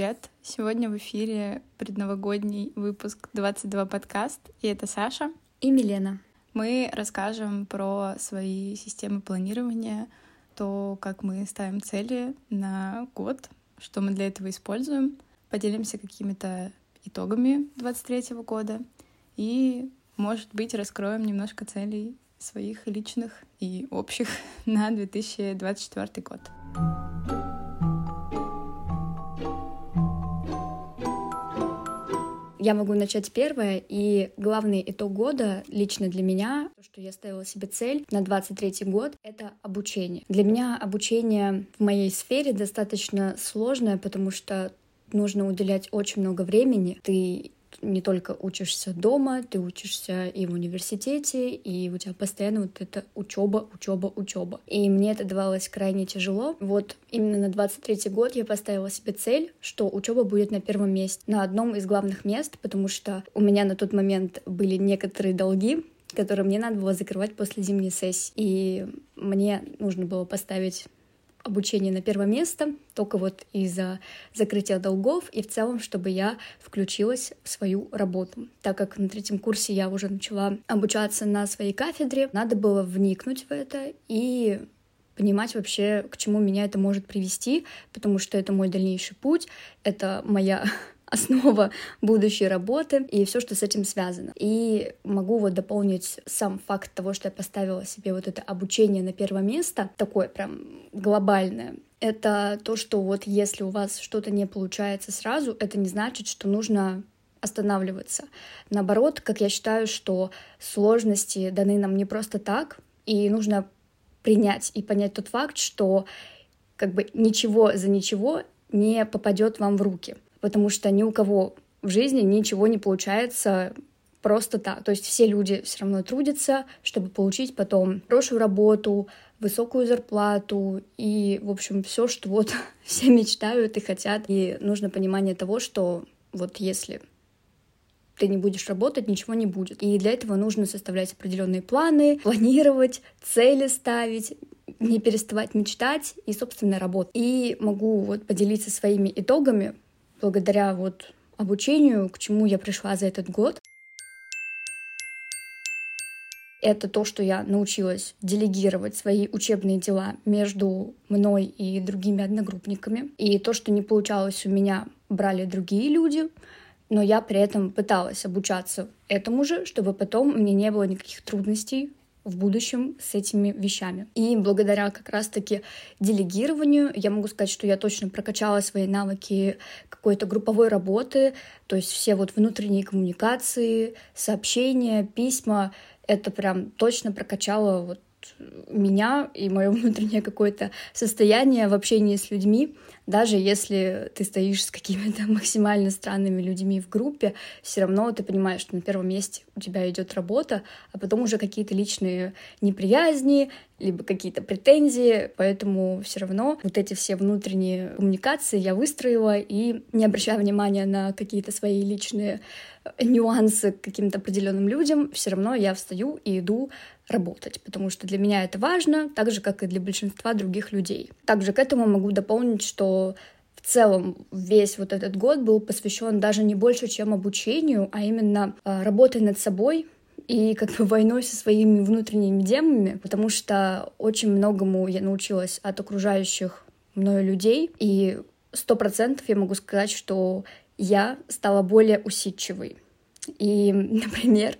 привет! Сегодня в эфире предновогодний выпуск 22 подкаст, и это Саша и Милена. Мы расскажем про свои системы планирования, то, как мы ставим цели на год, что мы для этого используем, поделимся какими-то итогами 23 года и, может быть, раскроем немножко целей своих личных и общих на 2024 год. Я могу начать первое, и главный итог года лично для меня, то, что я ставила себе цель на 23 год, это обучение. Для меня обучение в моей сфере достаточно сложное, потому что нужно уделять очень много времени. Ты не только учишься дома, ты учишься и в университете, и у тебя постоянно вот это учеба, учеба, учеба. И мне это давалось крайне тяжело. Вот именно на 23 год я поставила себе цель, что учеба будет на первом месте, на одном из главных мест, потому что у меня на тот момент были некоторые долги, которые мне надо было закрывать после зимней сессии. И мне нужно было поставить обучение на первое место, только вот из-за закрытия долгов и в целом, чтобы я включилась в свою работу. Так как на третьем курсе я уже начала обучаться на своей кафедре, надо было вникнуть в это и понимать вообще, к чему меня это может привести, потому что это мой дальнейший путь, это моя основа будущей работы и все, что с этим связано. И могу вот дополнить сам факт того, что я поставила себе вот это обучение на первое место, такое прям глобальное, это то, что вот если у вас что-то не получается сразу, это не значит, что нужно останавливаться. Наоборот, как я считаю, что сложности даны нам не просто так, и нужно принять и понять тот факт, что как бы ничего за ничего не попадет вам в руки потому что ни у кого в жизни ничего не получается просто так. То есть все люди все равно трудятся, чтобы получить потом хорошую работу, высокую зарплату и, в общем, все, что вот все мечтают и хотят. И нужно понимание того, что вот если ты не будешь работать, ничего не будет. И для этого нужно составлять определенные планы, планировать, цели ставить, не переставать мечтать и, собственно, работать. И могу вот поделиться своими итогами благодаря вот обучению, к чему я пришла за этот год. Это то, что я научилась делегировать свои учебные дела между мной и другими одногруппниками. И то, что не получалось у меня, брали другие люди, но я при этом пыталась обучаться этому же, чтобы потом мне не было никаких трудностей в будущем с этими вещами. И благодаря как раз-таки делегированию я могу сказать, что я точно прокачала свои навыки какой-то групповой работы, то есть все вот внутренние коммуникации, сообщения, письма, это прям точно прокачало вот меня и мое внутреннее какое-то состояние в общении с людьми, даже если ты стоишь с какими-то максимально странными людьми в группе, все равно ты понимаешь, что на первом месте у тебя идет работа, а потом уже какие-то личные неприязни, либо какие-то претензии, поэтому все равно вот эти все внутренние коммуникации я выстроила и не обращая внимания на какие-то свои личные нюансы к каким-то определенным людям, все равно я встаю и иду работать, потому что для меня это важно, так же, как и для большинства других людей. Также к этому могу дополнить, что в целом весь вот этот год был посвящен даже не больше, чем обучению, а именно э, работой над собой, и как бы войной со своими внутренними демонами, потому что очень многому я научилась от окружающих мною людей, и сто процентов я могу сказать, что я стала более усидчивой. И, например,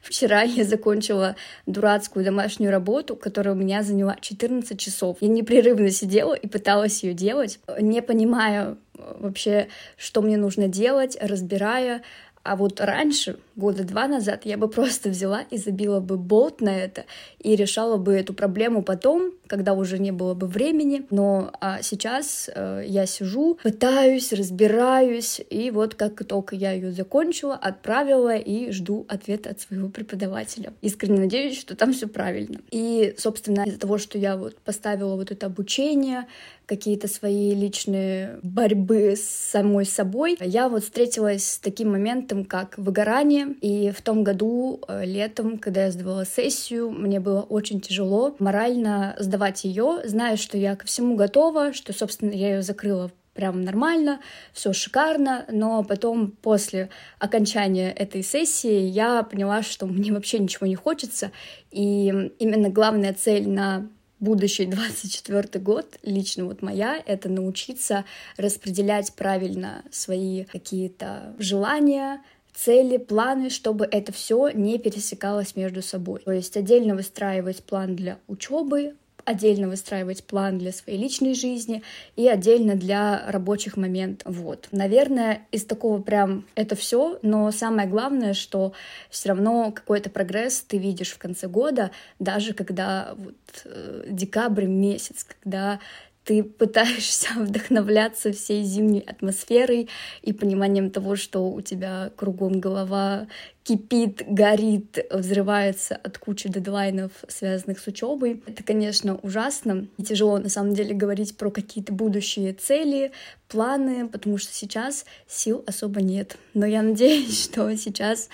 вчера я закончила дурацкую домашнюю работу, которая у меня заняла 14 часов. Я непрерывно сидела и пыталась ее делать, не понимая вообще, что мне нужно делать, разбирая, а вот раньше, года два назад, я бы просто взяла и забила бы болт на это и решала бы эту проблему потом, когда уже не было бы времени. Но а сейчас э, я сижу, пытаюсь, разбираюсь, и вот как только я ее закончила, отправила и жду ответа от своего преподавателя. Искренне надеюсь, что там все правильно. И, собственно, из-за того, что я вот поставила вот это обучение, какие-то свои личные борьбы с самой собой, я вот встретилась с таким моментом, как выгорание. И в том году, э, летом, когда я сдавала сессию, мне было очень тяжело морально сдавать ее, зная, что я ко всему готова, что, собственно, я ее закрыла прям нормально, все шикарно, но потом после окончания этой сессии я поняла, что мне вообще ничего не хочется, и именно главная цель на будущий 24 год, лично вот моя, это научиться распределять правильно свои какие-то желания, цели, планы, чтобы это все не пересекалось между собой. То есть отдельно выстраивать план для учебы, отдельно выстраивать план для своей личной жизни и отдельно для рабочих моментов. Вот. Наверное, из такого прям это все, но самое главное, что все равно какой-то прогресс ты видишь в конце года, даже когда вот э, декабрь месяц, когда ты пытаешься вдохновляться всей зимней атмосферой и пониманием того, что у тебя кругом голова кипит, горит, взрывается от кучи дедлайнов, связанных с учебой. Это, конечно, ужасно. И тяжело, на самом деле, говорить про какие-то будущие цели, планы, потому что сейчас сил особо нет. Но я надеюсь, что сейчас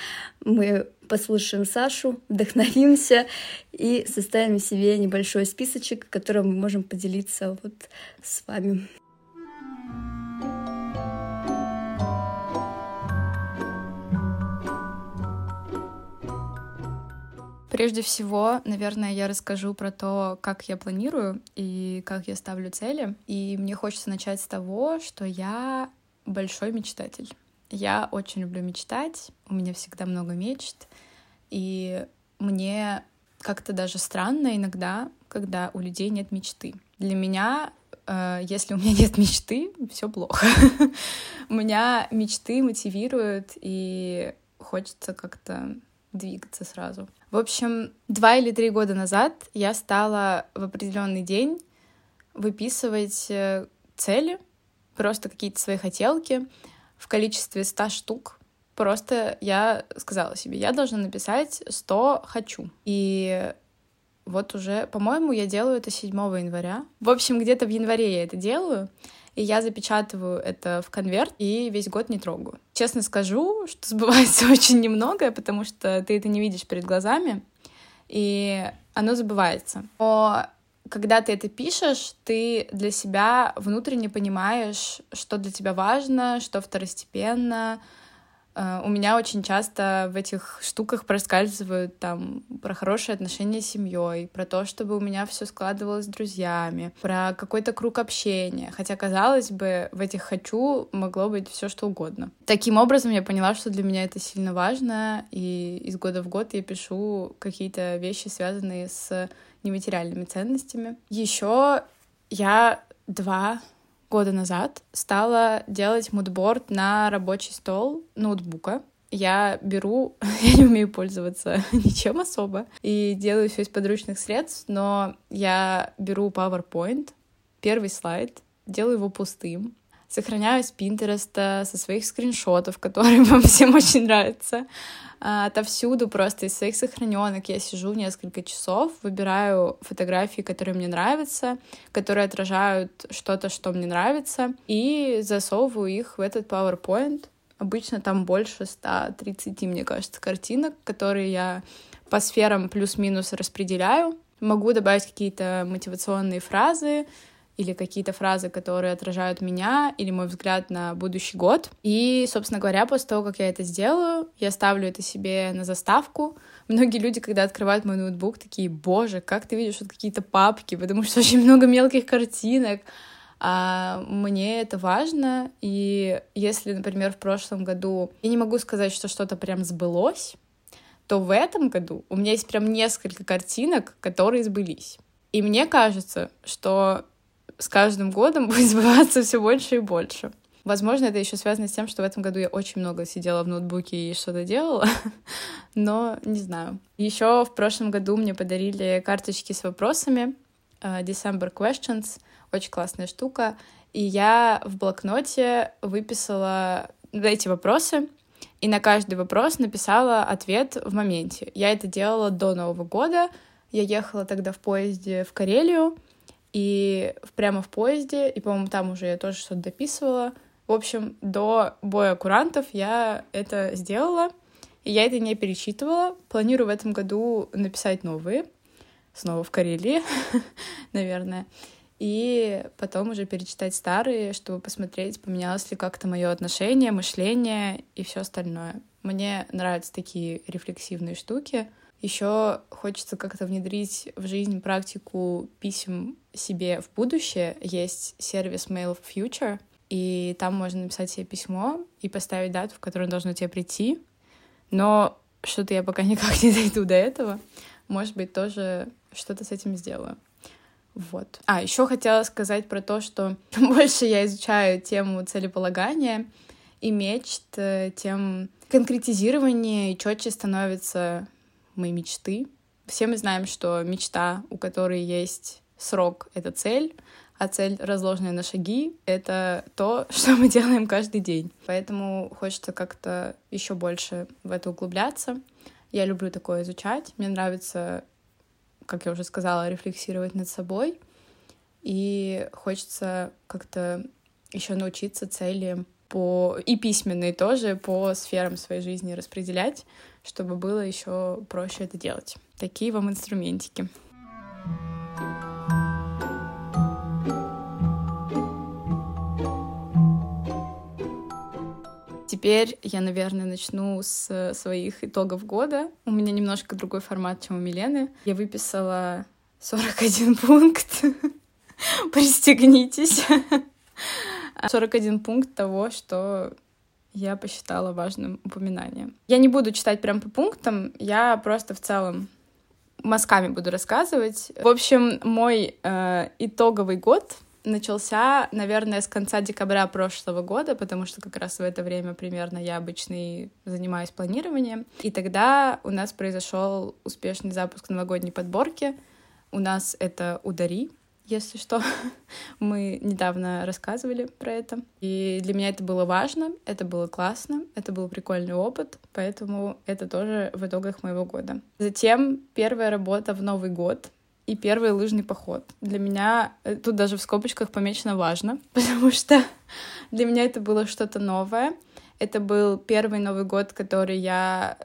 мы послушаем Сашу, вдохновимся и составим себе небольшой списочек, которым мы можем поделиться вот с вами. Прежде всего, наверное, я расскажу про то, как я планирую и как я ставлю цели. И мне хочется начать с того, что я большой мечтатель. Я очень люблю мечтать, у меня всегда много мечт, и мне как-то даже странно иногда, когда у людей нет мечты. Для меня, э, если у меня нет мечты, все плохо. у меня мечты мотивируют, и хочется как-то двигаться сразу. В общем, два или три года назад я стала в определенный день выписывать э, цели, просто какие-то свои хотелки в количестве 100 штук. Просто я сказала себе, я должна написать 100 «хочу». И вот уже, по-моему, я делаю это 7 января. В общем, где-то в январе я это делаю и я запечатываю это в конверт и весь год не трогаю. Честно скажу, что сбывается очень немного, потому что ты это не видишь перед глазами, и оно забывается. Но когда ты это пишешь, ты для себя внутренне понимаешь, что для тебя важно, что второстепенно, Э, у меня очень часто в этих штуках проскальзывают там про хорошие отношения с семьей, про то, чтобы у меня все складывалось с друзьями, про какой-то круг общения. Хотя, казалось бы, в этих хочу могло быть все что угодно. Таким образом, я поняла, что для меня это сильно важно, и из года в год я пишу какие-то вещи, связанные с нематериальными ценностями. Еще я два года назад стала делать мудборд на рабочий стол ноутбука. Я беру, я не умею пользоваться ничем особо, и делаю все из подручных средств, но я беру PowerPoint, первый слайд, делаю его пустым, сохраняю с Пинтереста, со своих скриншотов, которые вам всем очень нравятся, а, отовсюду просто из своих сохраненок я сижу несколько часов, выбираю фотографии, которые мне нравятся, которые отражают что-то, что мне нравится, и засовываю их в этот PowerPoint. Обычно там больше 130, мне кажется, картинок, которые я по сферам плюс-минус распределяю. Могу добавить какие-то мотивационные фразы, или какие-то фразы, которые отражают меня или мой взгляд на будущий год. И, собственно говоря, после того, как я это сделаю, я ставлю это себе на заставку. Многие люди, когда открывают мой ноутбук, такие, боже, как ты видишь вот какие-то папки, потому что очень много мелких картинок. А мне это важно, и если, например, в прошлом году я не могу сказать, что что-то прям сбылось, то в этом году у меня есть прям несколько картинок, которые сбылись. И мне кажется, что с каждым годом будет сбываться все больше и больше. Возможно, это еще связано с тем, что в этом году я очень много сидела в ноутбуке и что-то делала, но не знаю. Еще в прошлом году мне подарили карточки с вопросами uh, December Questions, очень классная штука, и я в блокноте выписала эти вопросы, и на каждый вопрос написала ответ в моменте. Я это делала до Нового года, я ехала тогда в поезде в Карелию, и прямо в поезде, и, по-моему, там уже я тоже что-то дописывала. В общем, до боя курантов я это сделала, и я это не перечитывала. Планирую в этом году написать новые, снова в Карелии, наверное. и потом уже перечитать старые, чтобы посмотреть, поменялось ли как-то мое отношение, мышление и все остальное. Мне нравятся такие рефлексивные штуки. Еще хочется как-то внедрить в жизнь практику писем себе в будущее. Есть сервис Mail Future, и там можно написать себе письмо и поставить дату, в которую должно тебе прийти. Но что-то я пока никак не дойду до этого. Может быть, тоже что-то с этим сделаю. Вот. А, еще хотела сказать про то, что чем больше я изучаю тему целеполагания и мечт, э, тем конкретизирование и четче становятся мои мечты. Все мы знаем, что мечта, у которой есть срок, — это цель, а цель, разложенная на шаги, — это то, что мы делаем каждый день. Поэтому хочется как-то еще больше в это углубляться. Я люблю такое изучать. Мне нравится, как я уже сказала, рефлексировать над собой. И хочется как-то еще научиться цели по и письменные тоже по сферам своей жизни распределять, чтобы было еще проще это делать. Такие вам инструментики. Теперь я, наверное, начну с своих итогов года. У меня немножко другой формат, чем у Милены. Я выписала 41 пункт. Пристегнитесь. 41 пункт того, что я посчитала важным упоминанием. Я не буду читать прям по пунктам, я просто в целом мазками буду рассказывать. В общем, мой э, итоговый год начался, наверное, с конца декабря прошлого года, потому что как раз в это время примерно я обычно и занимаюсь планированием. И тогда у нас произошел успешный запуск новогодней подборки. У нас это «Удари», если что. Мы недавно рассказывали про это. И для меня это было важно, это было классно, это был прикольный опыт, поэтому это тоже в итогах моего года. Затем первая работа в Новый год и первый лыжный поход. Для меня э, тут даже в скобочках помечено важно, потому что для меня это было что-то новое. Это был первый Новый год, который я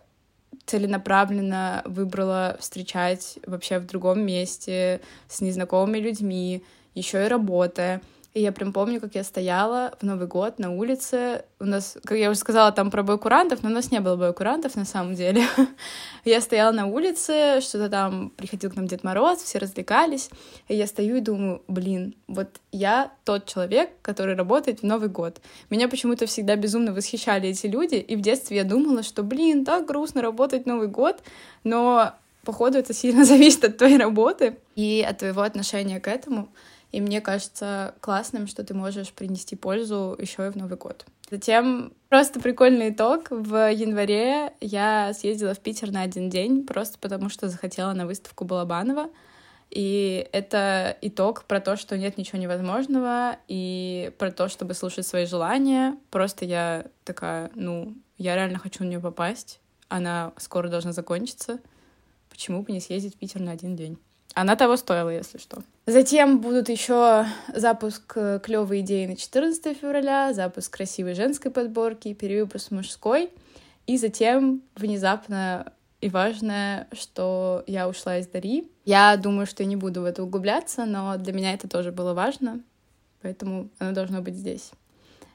целенаправленно выбрала встречать вообще в другом месте с незнакомыми людьми, еще и работая. И я прям помню, как я стояла в Новый год на улице. У нас, как я уже сказала, там про бойкурантов, но у нас не было бойкурантов на самом деле. я стояла на улице, что-то там приходил к нам Дед Мороз, все развлекались. И я стою и думаю, блин, вот я тот человек, который работает в Новый год. Меня почему-то всегда безумно восхищали эти люди. И в детстве я думала, что, блин, так грустно работать в Новый год. Но, походу, это сильно зависит от твоей работы и от твоего отношения к этому. И мне кажется классным, что ты можешь принести пользу еще и в Новый год. Затем просто прикольный итог. В январе я съездила в Питер на один день, просто потому что захотела на выставку Балабанова. И это итог про то, что нет ничего невозможного, и про то, чтобы слушать свои желания. Просто я такая, ну, я реально хочу в нее попасть. Она скоро должна закончиться. Почему бы не съездить в Питер на один день? Она того стоила, если что. Затем будут еще запуск э, клевой идеи на 14 февраля, запуск красивой женской подборки, перевыпуск мужской. И затем внезапно и важное, что я ушла из Дари. Я думаю, что я не буду в это углубляться, но для меня это тоже было важно, поэтому оно должно быть здесь.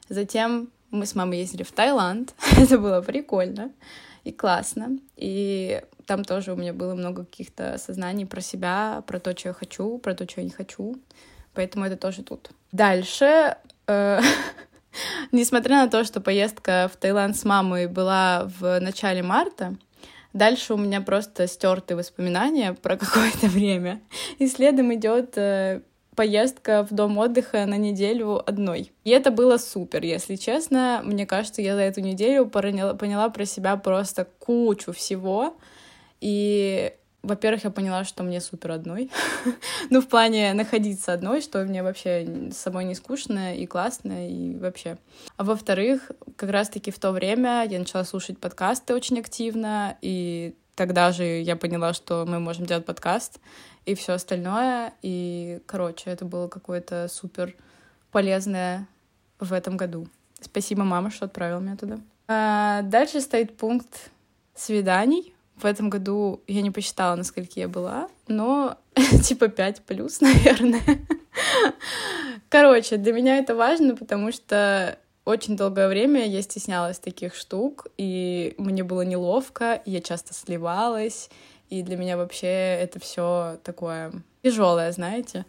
Затем мы с мамой ездили в Таиланд. это было прикольно и классно. И там тоже у меня было много каких-то осознаний про себя, про то, что я хочу, про то, что я не хочу. Поэтому это тоже тут. Дальше, э, несмотря на то, что поездка в Таиланд с мамой была в начале марта, Дальше у меня просто стертые воспоминания про какое-то время. И следом идет э, поездка в дом отдыха на неделю одной. И это было супер, если честно. Мне кажется, я за эту неделю поняла, поняла про себя просто кучу всего. И во-первых, я поняла, что мне супер одной. ну, в плане находиться одной, что мне вообще с собой не скучно и классно, и вообще. А во-вторых, как раз-таки в то время я начала слушать подкасты очень активно, и тогда же я поняла, что мы можем делать подкаст и все остальное. И, короче, это было какое-то супер полезное в этом году. Спасибо, мама, что отправила меня туда. А дальше стоит пункт свиданий. В этом году я не посчитала, насколько я была, но типа 5 плюс, наверное. Короче, для меня это важно, потому что очень долгое время я стеснялась таких штук, и мне было неловко, я часто сливалась, и для меня вообще это все такое тяжелое, знаете.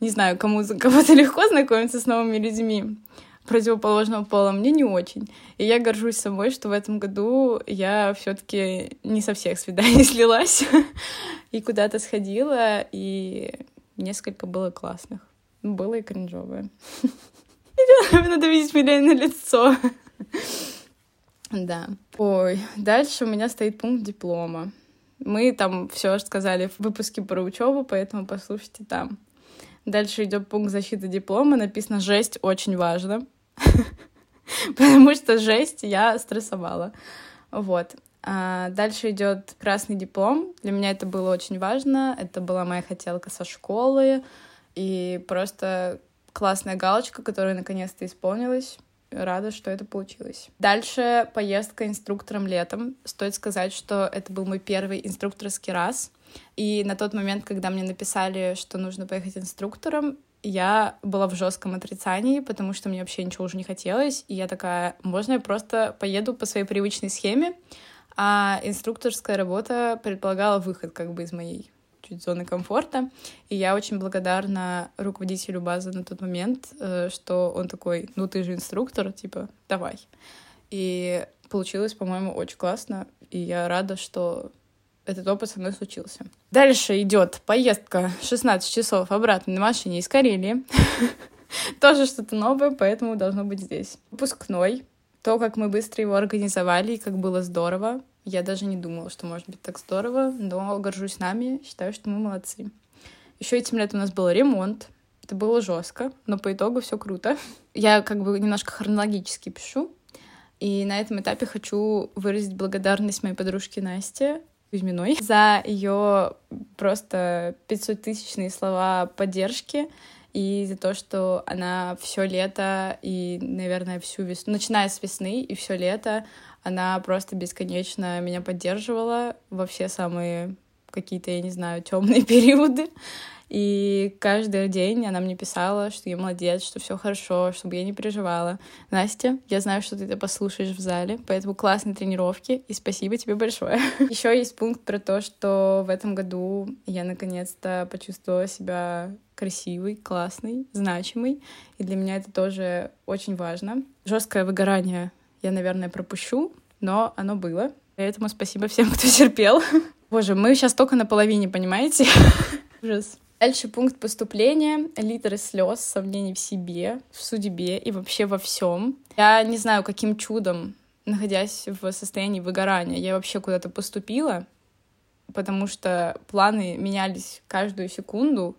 Не знаю, кому кому-то легко знакомиться с новыми людьми противоположного пола, мне не очень. И я горжусь собой, что в этом году я все-таки не со всех свиданий слилась и куда-то сходила, и несколько было классных. Было и кринжовое. Надо видеть Милене лицо. Да. Ой, дальше у меня стоит пункт диплома. Мы там все сказали в выпуске про учебу, поэтому послушайте там. Дальше идет пункт защиты диплома. Написано «Жесть очень важно». Потому что жесть, я стрессовала. Вот. А дальше идет красный диплом. Для меня это было очень важно. Это была моя хотелка со школы. И просто классная галочка, которая наконец-то исполнилась. Рада, что это получилось. Дальше поездка инструктором летом. Стоит сказать, что это был мой первый инструкторский раз. И на тот момент, когда мне написали, что нужно поехать инструктором, я была в жестком отрицании, потому что мне вообще ничего уже не хотелось. И я такая, можно я просто поеду по своей привычной схеме? А инструкторская работа предполагала выход как бы из моей чуть зоны комфорта. И я очень благодарна руководителю базы на тот момент, э, что он такой, ну ты же инструктор, типа, давай. И получилось, по-моему, очень классно. И я рада, что этот опыт со мной случился. Дальше идет поездка 16 часов обратно на машине из Карелии. Тоже что-то новое, поэтому должно быть здесь. Выпускной. То, как мы быстро его организовали и как было здорово. Я даже не думала, что может быть так здорово, но горжусь нами, считаю, что мы молодцы. Еще этим летом у нас был ремонт. Это было жестко, но по итогу все круто. Я как бы немножко хронологически пишу. И на этом этапе хочу выразить благодарность моей подружке Насте Кузьминой за ее просто 500 тысячные слова поддержки и за то, что она все лето и, наверное, всю весну, начиная с весны и все лето, она просто бесконечно меня поддерживала во все самые какие-то, я не знаю, темные периоды. И каждый день она мне писала, что я молодец, что все хорошо, чтобы я не переживала. Настя, я знаю, что ты это послушаешь в зале, поэтому классные тренировки, и спасибо тебе большое. Еще есть пункт про то, что в этом году я наконец-то почувствовала себя красивой, классной, значимой, и для меня это тоже очень важно. Жесткое выгорание я, наверное, пропущу, но оно было. Поэтому спасибо всем, кто терпел. Боже, мы сейчас только на половине, понимаете? Ужас. Дальше пункт поступления, литры слез, сомнений в себе, в судьбе и вообще во всем. Я не знаю, каким чудом, находясь в состоянии выгорания, я вообще куда-то поступила, потому что планы менялись каждую секунду,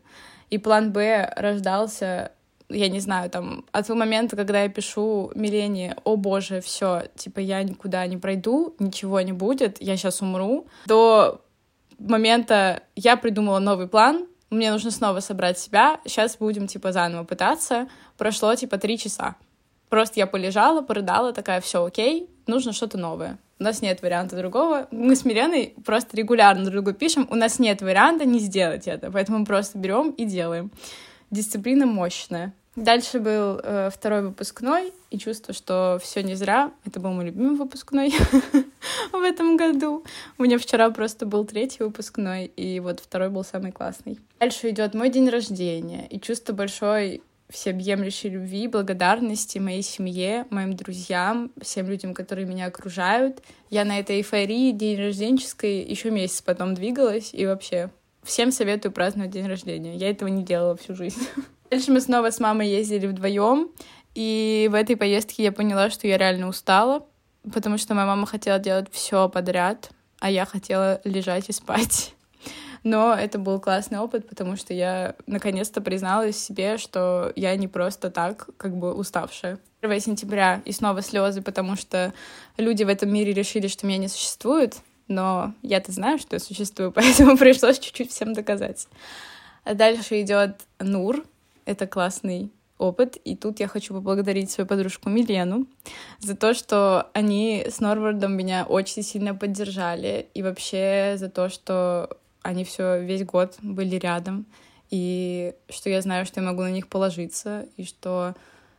и план Б рождался я не знаю, там, от того момента, когда я пишу Милене, о боже, все, типа, я никуда не пройду, ничего не будет, я сейчас умру, до момента я придумала новый план, мне нужно снова собрать себя, сейчас будем, типа, заново пытаться. Прошло, типа, три часа. Просто я полежала, порыдала, такая, все окей, нужно что-то новое. У нас нет варианта другого. Мы с Миленой просто регулярно друг другу пишем, у нас нет варианта не сделать это, поэтому мы просто берем и делаем. Дисциплина мощная. Дальше был э, второй выпускной, и чувство, что все не зря. Это был мой любимый выпускной в этом году. У меня вчера просто был третий выпускной, и вот второй был самый классный. Дальше идет мой день рождения, и чувство большой всеобъемлющей любви, благодарности моей семье, моим друзьям, всем людям, которые меня окружают. Я на этой эйфории день рожденческой еще месяц потом двигалась, и вообще всем советую праздновать день рождения. Я этого не делала всю жизнь. Дальше мы снова с мамой ездили вдвоем, и в этой поездке я поняла, что я реально устала, потому что моя мама хотела делать все подряд, а я хотела лежать и спать. Но это был классный опыт, потому что я наконец-то призналась себе, что я не просто так, как бы уставшая. 1 сентября и снова слезы, потому что люди в этом мире решили, что меня не существует, но я-то знаю, что я существую, поэтому пришлось чуть-чуть всем доказать. А дальше идет Нур, это классный опыт. И тут я хочу поблагодарить свою подружку Милену за то, что они с Норвардом меня очень сильно поддержали. И вообще за то, что они все весь год были рядом. и что я знаю, что я могу на них положиться, и что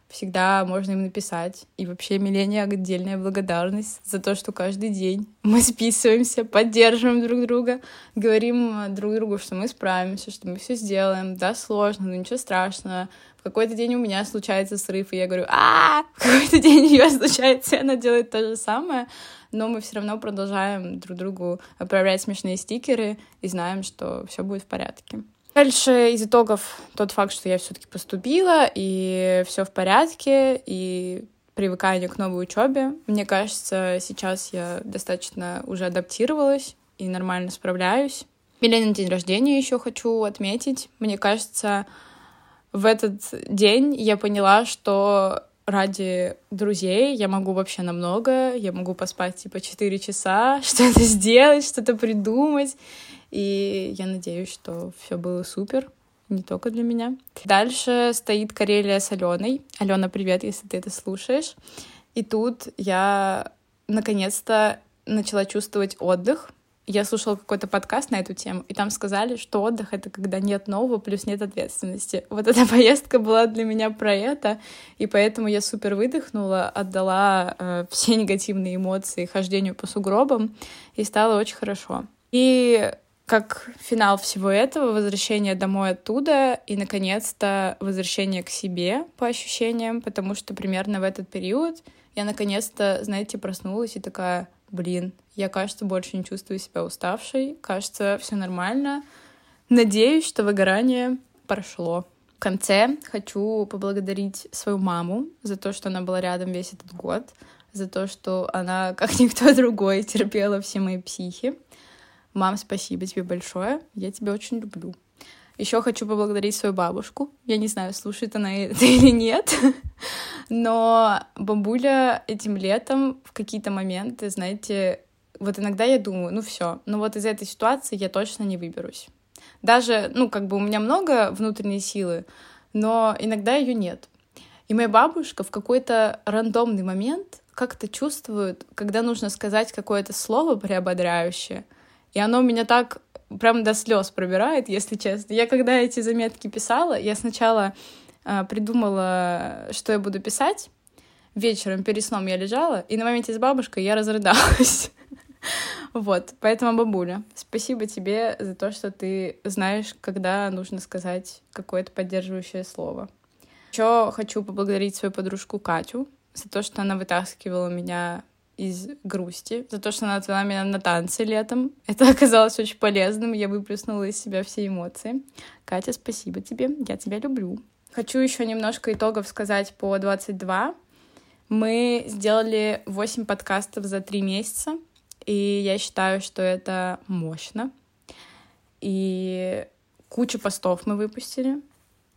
всегда можно им написать. И вообще Милене отдельная благодарность за то, что каждый день мы списываемся, поддерживаем друг друга, говорим друг другу, что мы справимся, что мы все сделаем. Да, сложно, но ничего страшного. В какой-то день у меня случается срыв, и я говорю, а в какой-то день у нее случается, и она делает то же самое. Но мы все равно продолжаем друг другу отправлять смешные стикеры и знаем, что все будет в порядке. Дальше из итогов тот факт, что я все-таки поступила, и все в порядке, и привыкание к новой учебе. Мне кажется, сейчас я достаточно уже адаптировалась и нормально справляюсь. Миленин день рождения еще хочу отметить. Мне кажется, в этот день я поняла, что ради друзей я могу вообще намного, я могу поспать типа 4 часа, что-то сделать, что-то придумать. И я надеюсь, что все было супер, не только для меня. Дальше стоит Карелия с Аленой. Алена, привет, если ты это слушаешь. И тут я наконец-то начала чувствовать отдых. Я слушала какой-то подкаст на эту тему, и там сказали, что отдых — это когда нет нового, плюс нет ответственности. Вот эта поездка была для меня про это, и поэтому я супер выдохнула, отдала э, все негативные эмоции хождению по сугробам, и стало очень хорошо. И как финал всего этого, возвращение домой оттуда и, наконец-то, возвращение к себе по ощущениям, потому что примерно в этот период я, наконец-то, знаете, проснулась и такая, блин, я, кажется, больше не чувствую себя уставшей, кажется, все нормально. Надеюсь, что выгорание прошло. В конце хочу поблагодарить свою маму за то, что она была рядом весь этот год, за то, что она, как никто другой, терпела все мои психи. Мам, спасибо тебе большое. Я тебя очень люблю. Еще хочу поблагодарить свою бабушку. Я не знаю, слушает она это или нет, но бабуля этим летом в какие-то моменты, знаете, вот иногда я думаю, ну все, ну вот из этой ситуации я точно не выберусь. Даже, ну, как бы у меня много внутренней силы, но иногда ее нет. И моя бабушка в какой-то рандомный момент как-то чувствует, когда нужно сказать какое-то слово приободряющее — и оно меня так прям до слез пробирает, если честно. Я когда эти заметки писала, я сначала э, придумала, что я буду писать. Вечером перед сном я лежала, и на моменте с бабушкой я разрыдалась. Вот, поэтому, бабуля, спасибо тебе за то, что ты знаешь, когда нужно сказать какое-то поддерживающее слово. Еще хочу поблагодарить свою подружку Катю за то, что она вытаскивала меня из грусти, за то, что она отвела меня на танцы летом. Это оказалось очень полезным, я выплеснула из себя все эмоции. Катя, спасибо тебе, я тебя люблю. Хочу еще немножко итогов сказать по 22. Мы сделали 8 подкастов за 3 месяца, и я считаю, что это мощно. И кучу постов мы выпустили.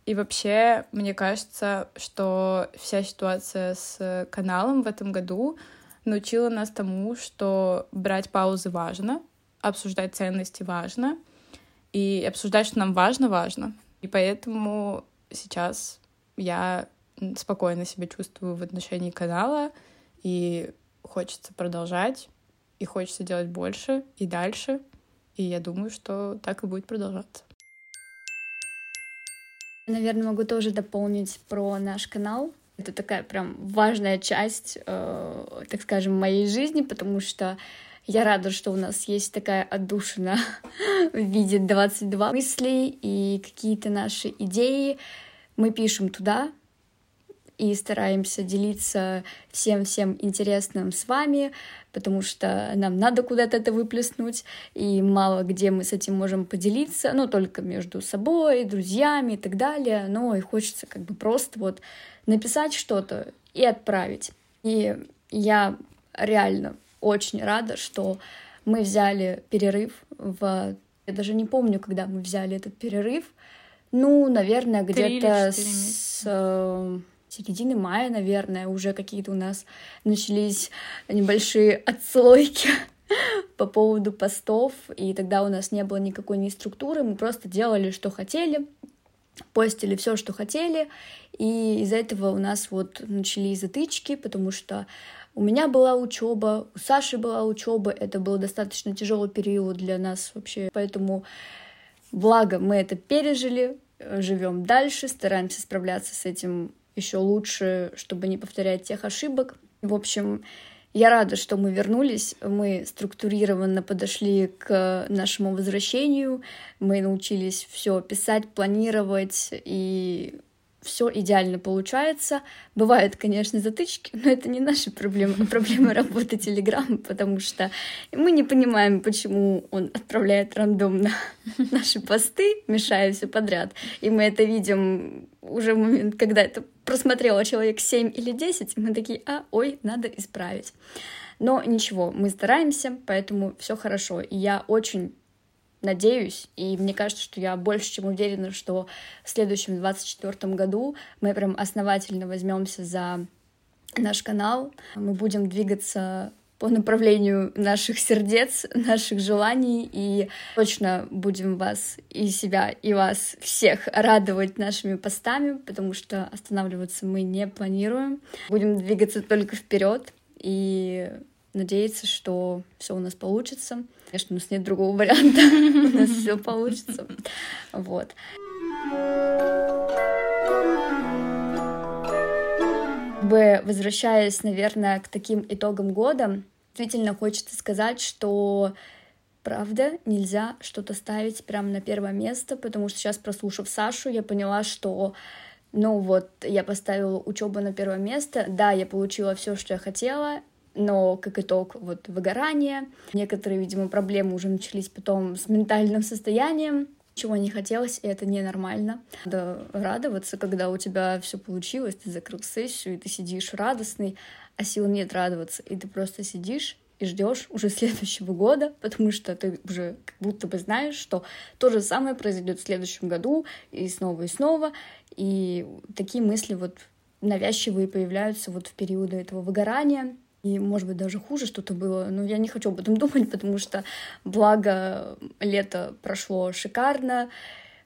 И вообще, мне кажется, что вся ситуация с каналом в этом году научила нас тому, что брать паузы важно, обсуждать ценности важно, и обсуждать, что нам важно, важно. И поэтому сейчас я спокойно себя чувствую в отношении канала, и хочется продолжать, и хочется делать больше и дальше. И я думаю, что так и будет продолжаться. Наверное, могу тоже дополнить про наш канал. Это такая прям важная часть, э, так скажем, моей жизни, потому что я рада, что у нас есть такая отдушина в виде 22 мыслей и какие-то наши идеи. Мы пишем туда и стараемся делиться всем-всем интересным с вами, потому что нам надо куда-то это выплеснуть, и мало где мы с этим можем поделиться, ну, только между собой, друзьями и так далее, но и хочется как бы просто вот написать что-то и отправить. И я реально очень рада, что мы взяли перерыв в... Я даже не помню, когда мы взяли этот перерыв. Ну, наверное, где-то с середины мая, наверное, уже какие-то у нас начались небольшие отслойки по поводу постов, и тогда у нас не было никакой ни структуры, мы просто делали, что хотели, постили все, что хотели, и из-за этого у нас вот начались затычки, потому что у меня была учеба, у Саши была учеба, это был достаточно тяжелый период для нас вообще, поэтому Благо, мы это пережили, живем дальше, стараемся справляться с этим еще лучше, чтобы не повторять тех ошибок. В общем, я рада, что мы вернулись, мы структурированно подошли к нашему возвращению, мы научились все писать, планировать и все идеально получается. Бывают, конечно, затычки, но это не наша проблема, а проблема работы Телеграма, потому что мы не понимаем, почему он отправляет рандомно наши посты, мешая все подряд. И мы это видим уже в момент, когда это просмотрело человек 7 или 10, и мы такие, а, ой, надо исправить. Но ничего, мы стараемся, поэтому все хорошо. И я очень надеюсь, и мне кажется, что я больше чем уверена, что в следующем 24 году мы прям основательно возьмемся за наш канал, мы будем двигаться по направлению наших сердец, наших желаний, и точно будем вас и себя, и вас всех радовать нашими постами, потому что останавливаться мы не планируем. Будем двигаться только вперед, и надеяться, что все у нас получится. Конечно, у нас нет другого варианта, у нас все получится. Вот. Бы возвращаясь, наверное, к таким итогам года, действительно хочется сказать, что правда нельзя что-то ставить прямо на первое место, потому что сейчас, прослушав Сашу, я поняла, что ну вот, я поставила учебу на первое место, да, я получила все, что я хотела, но как итог вот выгорание. Некоторые, видимо, проблемы уже начались потом с ментальным состоянием, чего не хотелось, и это ненормально. Надо радоваться, когда у тебя все получилось, ты закрыл сессию, и ты сидишь радостный, а сил нет радоваться, и ты просто сидишь и ждешь уже следующего года, потому что ты уже как будто бы знаешь, что то же самое произойдет в следующем году, и снова и снова, и такие мысли вот навязчивые появляются вот в периоды этого выгорания, и, может быть, даже хуже что-то было. Но я не хочу об этом думать, потому что, благо, лето прошло шикарно.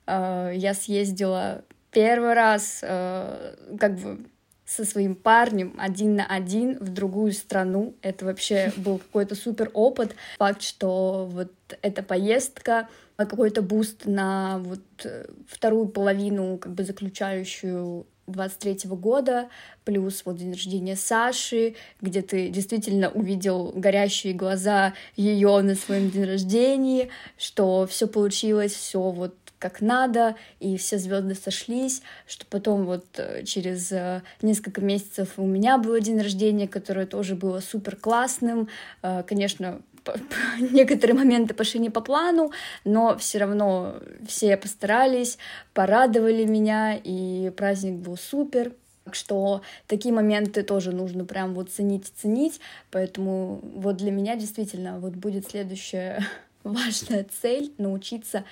А, я съездила первый раз, а, как бы, со своим парнем один на один в другую страну. Это вообще был какой-то супер опыт. Факт, что вот эта поездка какой-то буст на вот э, вторую половину, как бы заключающую 23 года, плюс вот день рождения Саши, где ты действительно увидел горящие глаза ее на своем день рождения, что все получилось, все вот как надо, и все звезды сошлись, что потом вот э, через э, несколько месяцев у меня был день рождения, которое тоже было супер классным. Э, конечно, некоторые моменты пошли не по плану, но все равно все постарались, порадовали меня, и праздник был супер. Так что такие моменты тоже нужно прям вот ценить и ценить, поэтому вот для меня действительно вот будет следующая важная цель — научиться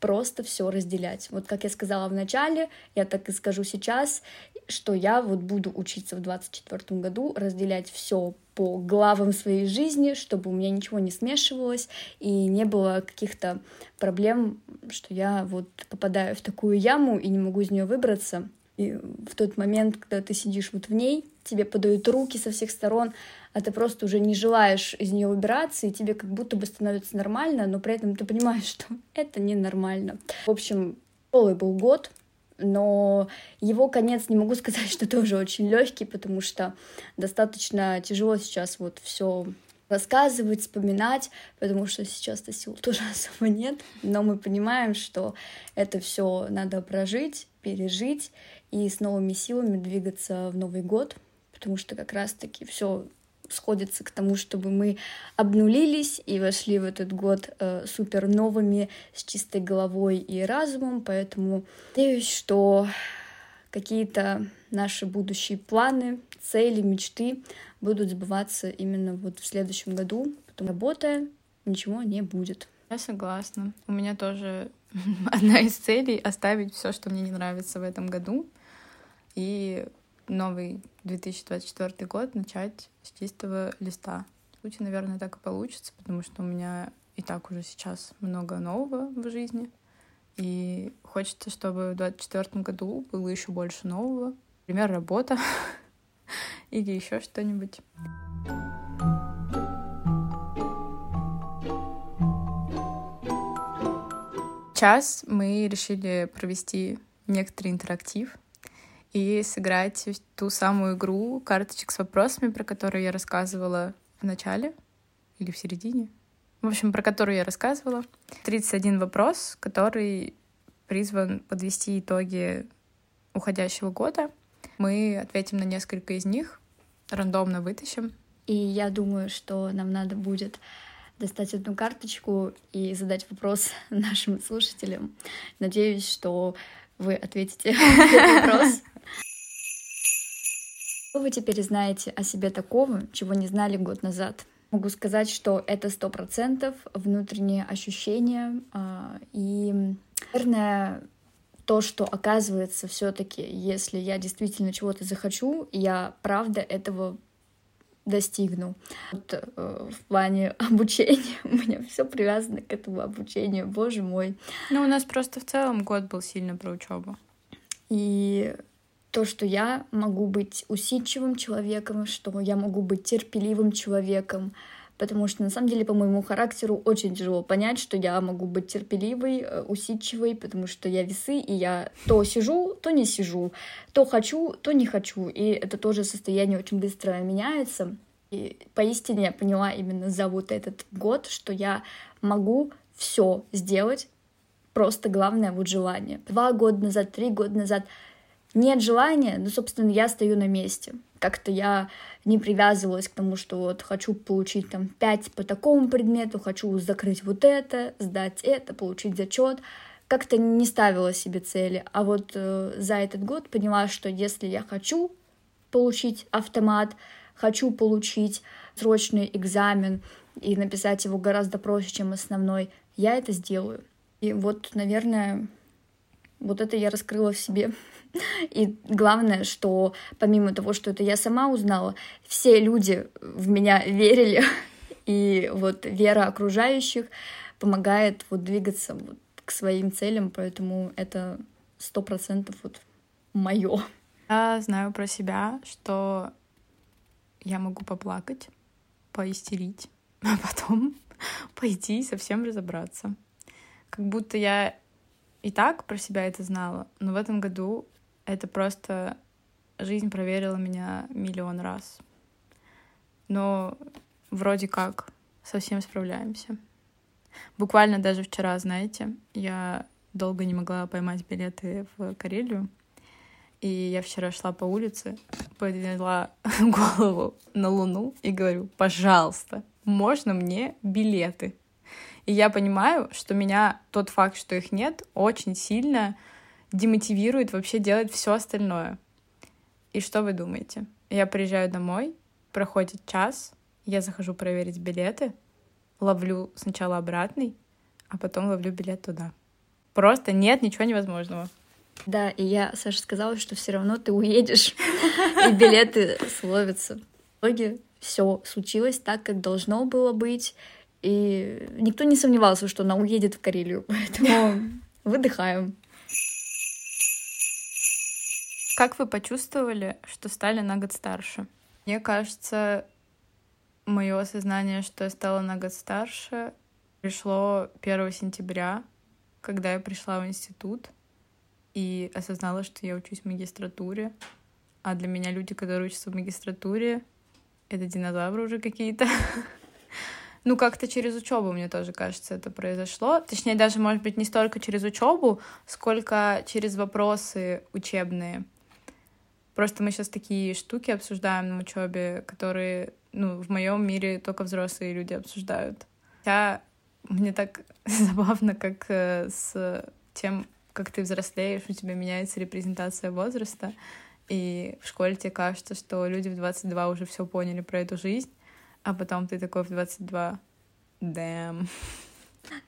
просто все разделять. Вот как я сказала в начале, я так и скажу сейчас, что я вот буду учиться в 24 году разделять все по главам своей жизни, чтобы у меня ничего не смешивалось и не было каких-то проблем, что я вот попадаю в такую яму и не могу из нее выбраться. И в тот момент, когда ты сидишь вот в ней, тебе подают руки со всех сторон, а ты просто уже не желаешь из нее выбираться, и тебе как будто бы становится нормально, но при этом ты понимаешь, что это ненормально. В общем, полый был год, но его конец не могу сказать, что тоже очень легкий, потому что достаточно тяжело сейчас вот все рассказывать, вспоминать, потому что сейчас-то сил тоже особо нет, но мы понимаем, что это все надо прожить, пережить и с новыми силами двигаться в Новый год, потому что как раз-таки все сходится к тому, чтобы мы обнулились и вошли в этот год э, супер новыми, с чистой головой и разумом, поэтому надеюсь, что какие-то наши будущие планы, цели, мечты будут сбываться именно вот в следующем году, потом работая, ничего не будет. Я согласна. У меня тоже одна из целей — оставить все, что мне не нравится в этом году, и новый 2024 год начать с чистого листа. В случае, наверное, так и получится, потому что у меня и так уже сейчас много нового в жизни. И хочется, чтобы в 2024 году было еще больше нового. Например, работа или еще что-нибудь. час мы решили провести некоторый интерактив и сыграть ту самую игру карточек с вопросами, про которую я рассказывала в начале или в середине. В общем, про которую я рассказывала. 31 вопрос, который призван подвести итоги уходящего года. Мы ответим на несколько из них, рандомно вытащим. И я думаю, что нам надо будет достать одну карточку и задать вопрос нашим слушателям. Надеюсь, что вы ответите на вопрос. Что вы теперь знаете о себе такого, чего не знали год назад? Могу сказать, что это сто процентов внутренние ощущения а, и, наверное, то, что оказывается все-таки, если я действительно чего-то захочу, я правда этого достигну. Вот, э, в плане обучения у меня все привязано к этому обучению, боже мой. Ну, у нас просто в целом год был сильно про учебу. И то, что я могу быть усидчивым человеком, что я могу быть терпеливым человеком, потому что на самом деле по моему характеру очень тяжело понять, что я могу быть терпеливой, э, усидчивой, потому что я весы, и я то сижу, то не сижу, то хочу, то не хочу, и это тоже состояние очень быстро меняется. И поистине я поняла именно за вот этот год, что я могу все сделать, просто главное вот желание. Два года назад, три года назад нет желания, ну, собственно, я стою на месте. Как-то я не привязывалась к тому, что вот хочу получить там пять по такому предмету, хочу закрыть вот это, сдать это, получить зачет. Как-то не ставила себе цели. А вот э, за этот год поняла, что если я хочу получить автомат, хочу получить срочный экзамен и написать его гораздо проще, чем основной, я это сделаю. И вот, наверное, вот это я раскрыла в себе. И главное, что помимо того, что это я сама узнала, все люди в меня верили, и вот вера окружающих помогает вот двигаться вот к своим целям, поэтому это сто процентов вот мое. Я знаю про себя, что я могу поплакать, поистерить, а потом пойти и совсем разобраться. Как будто я и так про себя это знала, но в этом году это просто жизнь проверила меня миллион раз. Но вроде как совсем справляемся. Буквально даже вчера, знаете, я долго не могла поймать билеты в Карелию. И я вчера шла по улице, подняла голову на Луну и говорю, пожалуйста, можно мне билеты? И я понимаю, что меня тот факт, что их нет, очень сильно демотивирует вообще делать все остальное. И что вы думаете? Я приезжаю домой, проходит час, я захожу проверить билеты, ловлю сначала обратный, а потом ловлю билет туда. Просто нет ничего невозможного. Да, и я, Саша, сказала, что все равно ты уедешь, и билеты словятся. В итоге все случилось так, как должно было быть. И никто не сомневался, что она уедет в Карелию, поэтому выдыхаем. Как вы почувствовали, что стали на год старше? Мне кажется, мое осознание, что я стала на год старше, пришло 1 сентября, когда я пришла в институт и осознала, что я учусь в магистратуре. А для меня люди, которые учатся в магистратуре, это динозавры уже какие-то. Ну, как-то через учебу, мне тоже кажется, это произошло. Точнее, даже, может быть, не столько через учебу, сколько через вопросы учебные. Просто мы сейчас такие штуки обсуждаем на учебе, которые, ну, в моем мире только взрослые люди обсуждают. Хотя мне так забавно, как э, с тем, как ты взрослеешь, у тебя меняется репрезентация возраста, и в школе тебе кажется, что люди в 22 уже все поняли про эту жизнь, а потом ты такой в 22, damn.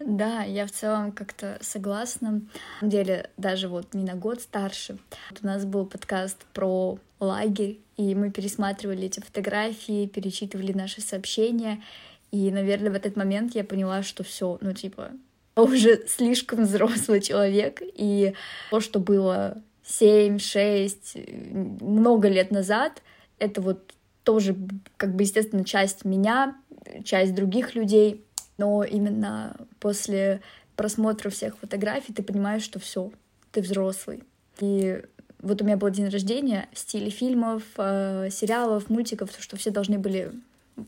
Да, я в целом как-то согласна. На самом деле, даже вот не на год старше. Вот у нас был подкаст про лагерь, и мы пересматривали эти фотографии, перечитывали наши сообщения. И, наверное, в этот момент я поняла, что все, ну, типа, уже слишком взрослый человек, и то, что было 7, 6, много лет назад, это вот тоже, как бы, естественно, часть меня, часть других людей, но именно после просмотра всех фотографий ты понимаешь, что все, ты взрослый. И вот у меня был день рождения в стиле фильмов, э, сериалов, мультиков, что все должны были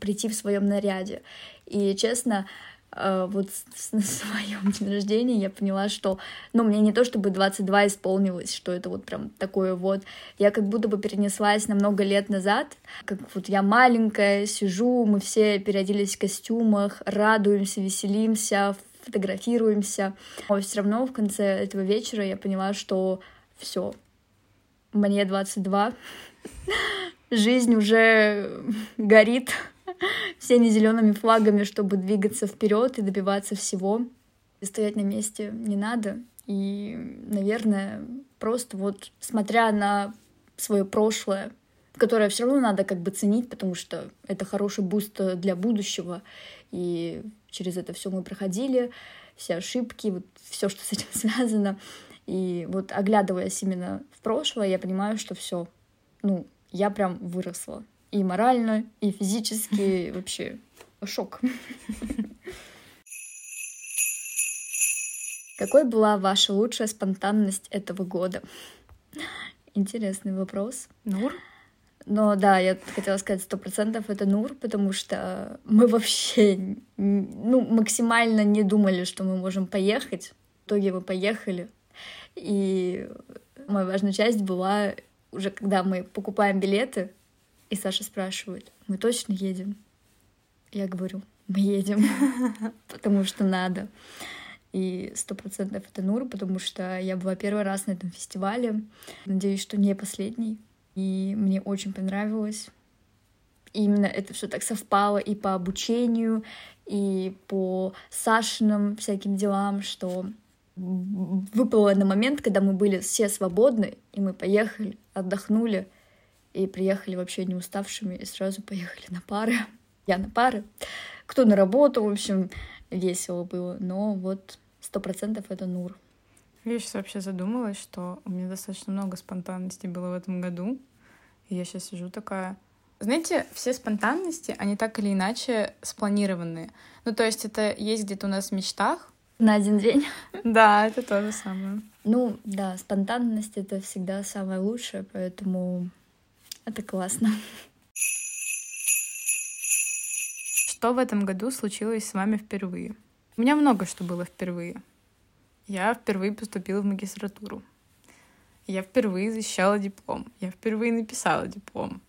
прийти в своем наряде. И честно, вот на своем день рождения я поняла, что, ну, мне не то чтобы 22 исполнилось, что это вот прям такое вот, я как будто бы перенеслась на много лет назад, как вот я маленькая, сижу, мы все переоделись в костюмах, радуемся, веселимся, фотографируемся. Но все равно в конце этого вечера я поняла, что все, мне 22, жизнь уже горит всеми зелеными флагами, чтобы двигаться вперед и добиваться всего. И стоять на месте не надо. И, наверное, просто вот смотря на свое прошлое, которое все равно надо как бы ценить, потому что это хороший буст для будущего. И через это все мы проходили, все ошибки, вот все, что с этим связано. И вот оглядываясь именно в прошлое, я понимаю, что все, ну, я прям выросла. И морально, и физически, вообще шок. Какой была ваша лучшая спонтанность этого года? Интересный вопрос. Нур? Но да, я хотела сказать сто процентов это Нур, потому что мы вообще ну, максимально не думали, что мы можем поехать. В итоге мы поехали. И моя важная часть была уже когда мы покупаем билеты, и Саша спрашивает, мы точно едем? Я говорю, мы едем, потому что надо. И сто процентов это Нур, потому что я была первый раз на этом фестивале. Надеюсь, что не последний. И мне очень понравилось. И именно это все так совпало и по обучению, и по Сашиным всяким делам, что выпало на момент, когда мы были все свободны, и мы поехали, отдохнули, и приехали вообще не уставшими, и сразу поехали на пары. Я на пары, кто на работу, в общем, весело было. Но вот сто процентов это Нур. Я сейчас вообще задумалась, что у меня достаточно много спонтанности было в этом году. И я сейчас сижу такая... Знаете, все спонтанности, они так или иначе спланированные. Ну, то есть это есть где-то у нас в мечтах. На один день. Да, это то же самое. Ну, да, спонтанность — это всегда самое лучшее, поэтому это классно. Что в этом году случилось с вами впервые? У меня много что было впервые. Я впервые поступила в магистратуру. Я впервые защищала диплом. Я впервые написала диплом.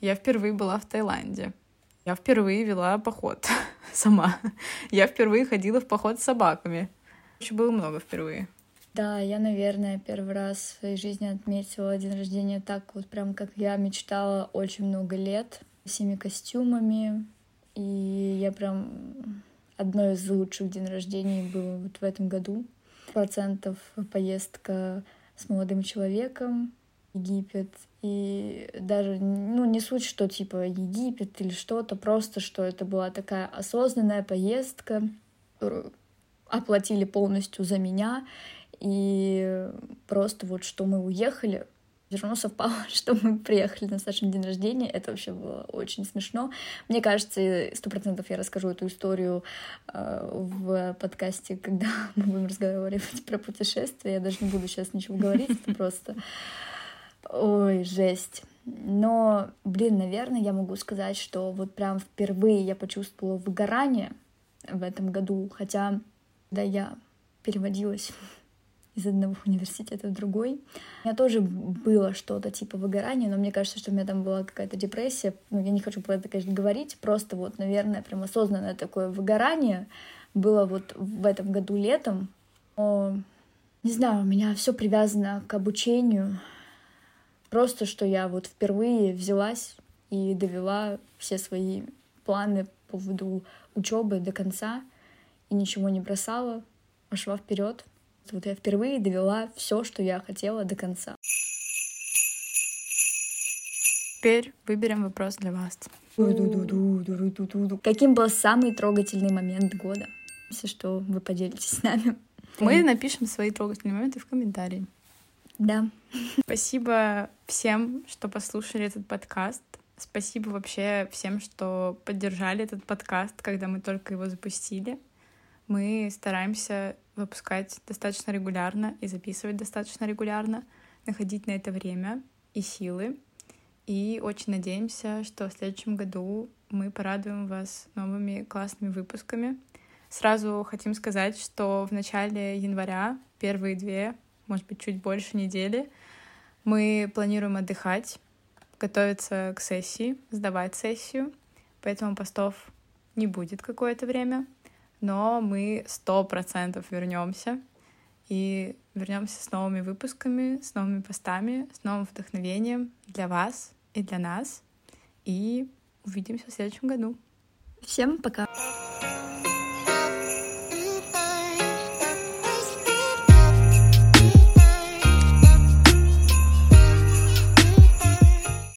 Я впервые была в Таиланде. Я впервые вела поход сама. Я впервые ходила в поход с собаками. Еще было много впервые. Да, я, наверное, первый раз в своей жизни отметила день рождения так вот прям, как я мечтала очень много лет. Всеми костюмами. И я прям... Одно из лучших день рождения было вот в этом году процентов поездка с молодым человеком Египет. И даже, ну, не суть, что типа Египет или что-то, просто что это была такая осознанная поездка, оплатили полностью за меня, и просто вот что мы уехали, все равно совпало, что мы приехали на Сашин день рождения. Это вообще было очень смешно. Мне кажется, сто процентов я расскажу эту историю э, в подкасте, когда мы будем разговаривать про путешествия. Я даже не буду сейчас ничего говорить, это просто... Ой, жесть. Но, блин, наверное, я могу сказать, что вот прям впервые я почувствовала выгорание в этом году, хотя, да, я переводилась из одного университета в другой. У меня тоже было что-то типа выгорания, но мне кажется, что у меня там была какая-то депрессия. Ну, я не хочу про это, конечно, говорить, просто вот, наверное, прям осознанное такое выгорание было вот в этом году летом. Но, не знаю, у меня все привязано к обучению. Просто, что я вот впервые взялась и довела все свои планы по поводу учебы до конца и ничего не бросала, а шла вперед. Вот я впервые довела все, что я хотела до конца. Теперь выберем вопрос для вас. Каким был самый трогательный момент года? Если что, вы поделитесь с нами. Мы напишем свои трогательные моменты в комментарии. Да. Спасибо всем, что послушали этот подкаст. Спасибо вообще всем, что поддержали этот подкаст, когда мы только его запустили. Мы стараемся выпускать достаточно регулярно и записывать достаточно регулярно, находить на это время и силы. И очень надеемся, что в следующем году мы порадуем вас новыми классными выпусками. Сразу хотим сказать, что в начале января, первые две, может быть, чуть больше недели, мы планируем отдыхать, готовиться к сессии, сдавать сессию, поэтому постов не будет какое-то время, но мы сто процентов вернемся и вернемся с новыми выпусками, с новыми постами, с новым вдохновением для вас и для нас. И увидимся в следующем году. Всем пока!